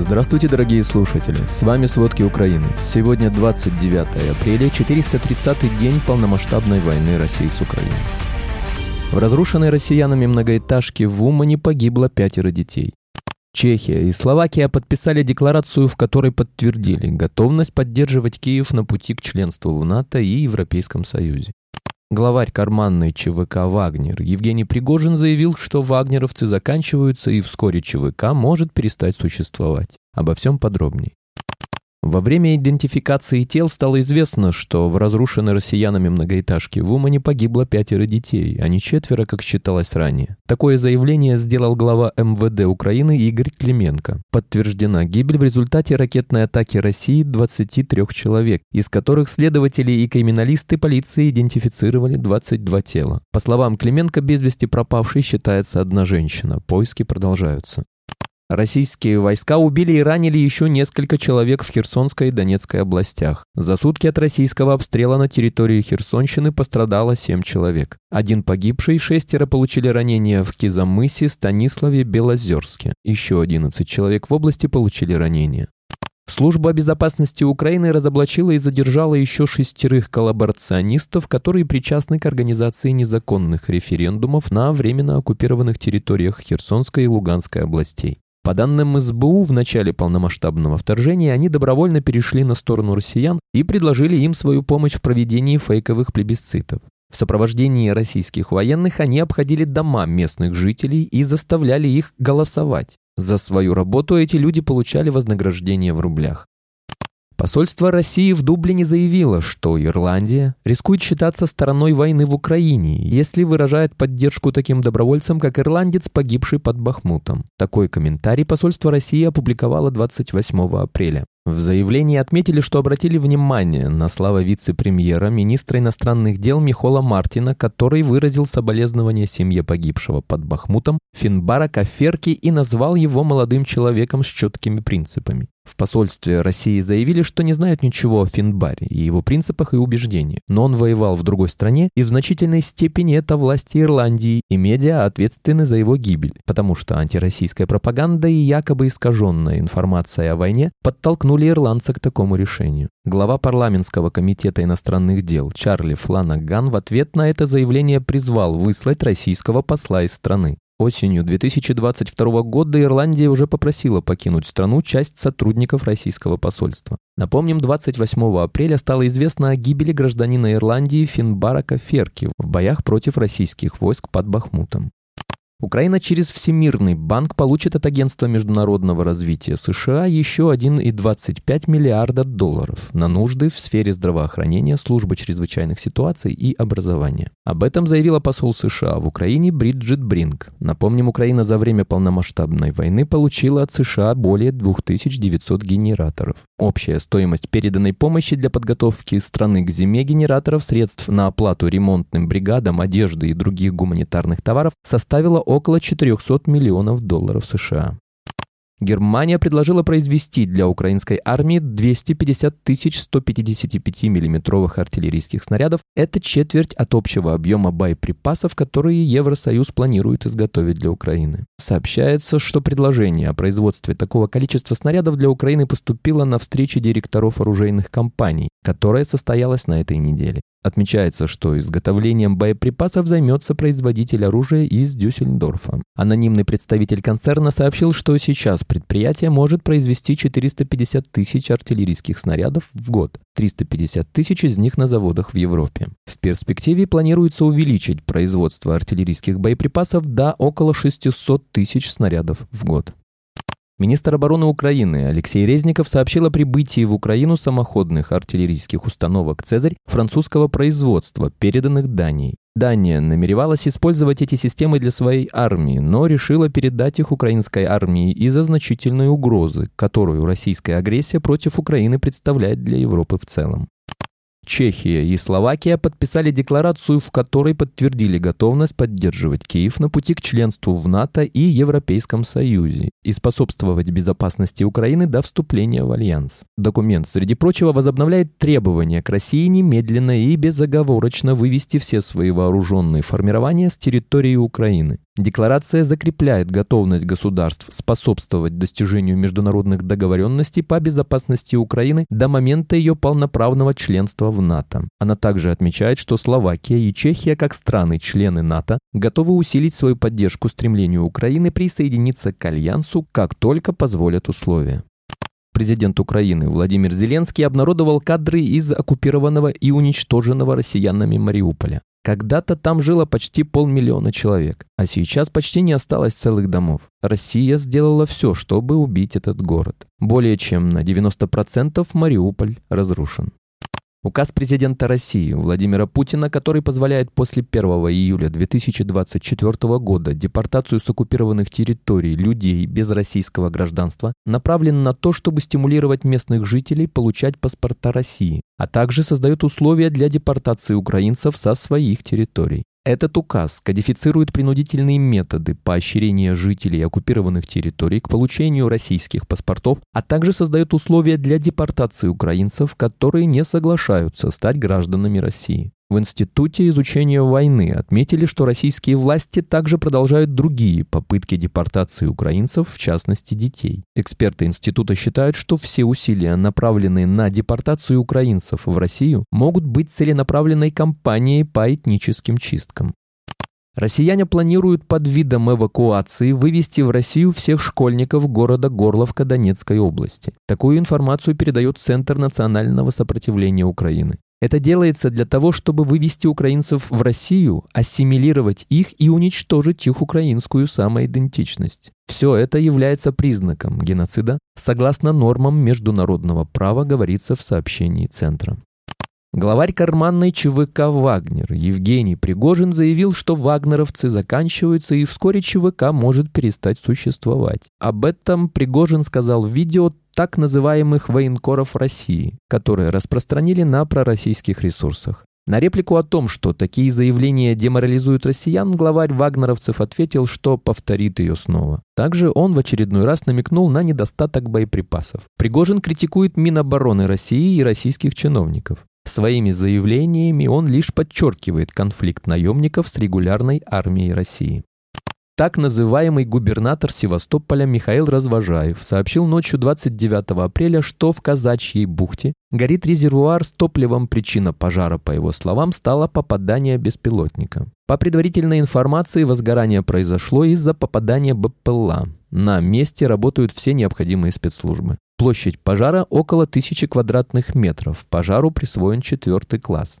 Здравствуйте, дорогие слушатели! С вами «Сводки Украины». Сегодня 29 апреля, 430-й день полномасштабной войны России с Украиной. В разрушенной россиянами многоэтажке в Умане погибло пятеро детей. Чехия и Словакия подписали декларацию, в которой подтвердили готовность поддерживать Киев на пути к членству в НАТО и Европейском Союзе. Главарь карманной ЧВК «Вагнер» Евгений Пригожин заявил, что вагнеровцы заканчиваются и вскоре ЧВК может перестать существовать. Обо всем подробнее. Во время идентификации тел стало известно, что в разрушенной россиянами многоэтажке в Умане погибло пятеро детей, а не четверо, как считалось ранее. Такое заявление сделал глава МВД Украины Игорь Клименко. Подтверждена гибель в результате ракетной атаки России 23 человек, из которых следователи и криминалисты полиции идентифицировали 22 тела. По словам Клименко, без вести пропавшей считается одна женщина. Поиски продолжаются. Российские войска убили и ранили еще несколько человек в Херсонской и Донецкой областях. За сутки от российского обстрела на территории Херсонщины пострадало 7 человек. Один погибший, шестеро получили ранения в Кизамысе, Станиславе, Белозерске. Еще 11 человек в области получили ранения. Служба безопасности Украины разоблачила и задержала еще шестерых коллаборационистов, которые причастны к организации незаконных референдумов на временно оккупированных территориях Херсонской и Луганской областей. По данным СБУ, в начале полномасштабного вторжения они добровольно перешли на сторону россиян и предложили им свою помощь в проведении фейковых плебисцитов. В сопровождении российских военных они обходили дома местных жителей и заставляли их голосовать. За свою работу эти люди получали вознаграждение в рублях. Посольство России в Дублине заявило, что Ирландия рискует считаться стороной войны в Украине, если выражает поддержку таким добровольцам, как ирландец, погибший под Бахмутом. Такой комментарий посольство России опубликовало 28 апреля. В заявлении отметили, что обратили внимание на слова вице-премьера, министра иностранных дел Михола Мартина, который выразил соболезнование семье погибшего под Бахмутом Финбара Каферки и назвал его молодым человеком с четкими принципами. В посольстве России заявили, что не знают ничего о Финбаре и его принципах и убеждениях, но он воевал в другой стране, и в значительной степени это власти Ирландии и медиа ответственны за его гибель, потому что антироссийская пропаганда и якобы искаженная информация о войне подтолкнули ирландца к такому решению. Глава парламентского комитета иностранных дел Чарли Фланаган в ответ на это заявление призвал выслать российского посла из страны. Осенью 2022 года Ирландия уже попросила покинуть страну часть сотрудников российского посольства. Напомним, 28 апреля стало известно о гибели гражданина Ирландии Финбарака Ферки в боях против российских войск под Бахмутом. Украина через Всемирный банк получит от Агентства международного развития США еще 1,25 миллиарда долларов на нужды в сфере здравоохранения, службы чрезвычайных ситуаций и образования. Об этом заявила посол США в Украине Бриджит Бринг. Напомним, Украина за время полномасштабной войны получила от США более 2900 генераторов. Общая стоимость переданной помощи для подготовки страны к зиме генераторов, средств на оплату ремонтным бригадам, одежды и других гуманитарных товаров составила около 400 миллионов долларов США. Германия предложила произвести для украинской армии 250 тысяч 155 миллиметровых артиллерийских снарядов. Это четверть от общего объема боеприпасов, которые Евросоюз планирует изготовить для Украины. Сообщается, что предложение о производстве такого количества снарядов для Украины поступило на встрече директоров оружейных компаний, которая состоялась на этой неделе. Отмечается, что изготовлением боеприпасов займется производитель оружия из Дюссельдорфа. Анонимный представитель концерна сообщил, что сейчас предприятие может произвести 450 тысяч артиллерийских снарядов в год, 350 тысяч из них на заводах в Европе. В перспективе планируется увеличить производство артиллерийских боеприпасов до около 600 тысяч снарядов в год. Министр обороны Украины Алексей Резников сообщил о прибытии в Украину самоходных артиллерийских установок «Цезарь» французского производства, переданных Данией. Дания намеревалась использовать эти системы для своей армии, но решила передать их украинской армии из-за значительной угрозы, которую российская агрессия против Украины представляет для Европы в целом. Чехия и Словакия подписали декларацию, в которой подтвердили готовность поддерживать Киев на пути к членству в НАТО и Европейском Союзе и способствовать безопасности Украины до вступления в Альянс. Документ, среди прочего, возобновляет требования к России немедленно и безоговорочно вывести все свои вооруженные формирования с территории Украины. Декларация закрепляет готовность государств способствовать достижению международных договоренностей по безопасности Украины до момента ее полноправного членства в НАТО. Она также отмечает, что Словакия и Чехия, как страны-члены НАТО, готовы усилить свою поддержку стремлению Украины присоединиться к Альянсу, как только позволят условия. Президент Украины Владимир Зеленский обнародовал кадры из оккупированного и уничтоженного россиянами Мариуполя. Когда-то там жило почти полмиллиона человек, а сейчас почти не осталось целых домов. Россия сделала все, чтобы убить этот город. Более чем на 90% Мариуполь разрушен. Указ президента России Владимира Путина, который позволяет после 1 июля 2024 года депортацию с оккупированных территорий людей без российского гражданства, направлен на то, чтобы стимулировать местных жителей получать паспорта России, а также создает условия для депортации украинцев со своих территорий. Этот указ кодифицирует принудительные методы поощрения жителей оккупированных территорий к получению российских паспортов, а также создает условия для депортации украинцев, которые не соглашаются стать гражданами России. В Институте изучения войны отметили, что российские власти также продолжают другие попытки депортации украинцев, в частности детей. Эксперты института считают, что все усилия, направленные на депортацию украинцев в Россию, могут быть целенаправленной кампанией по этническим чисткам. Россияне планируют под видом эвакуации вывести в Россию всех школьников города Горловка Донецкой области. Такую информацию передает Центр национального сопротивления Украины. Это делается для того, чтобы вывести украинцев в Россию, ассимилировать их и уничтожить их украинскую самоидентичность. Все это является признаком геноцида, согласно нормам международного права, говорится в сообщении Центра. Главарь карманной ЧВК «Вагнер» Евгений Пригожин заявил, что вагнеровцы заканчиваются и вскоре ЧВК может перестать существовать. Об этом Пригожин сказал в видео так называемых военкоров России, которые распространили на пророссийских ресурсах. На реплику о том, что такие заявления деморализуют россиян, главарь вагнеровцев ответил, что повторит ее снова. Также он в очередной раз намекнул на недостаток боеприпасов. Пригожин критикует Минобороны России и российских чиновников. Своими заявлениями он лишь подчеркивает конфликт наемников с регулярной армией России. Так называемый губернатор Севастополя Михаил Развожаев сообщил ночью 29 апреля, что в Казачьей бухте горит резервуар с топливом. Причина пожара, по его словам, стала попадание беспилотника. По предварительной информации, возгорание произошло из-за попадания БПЛА. На месте работают все необходимые спецслужбы. Площадь пожара около тысячи квадратных метров. Пожару присвоен четвертый класс.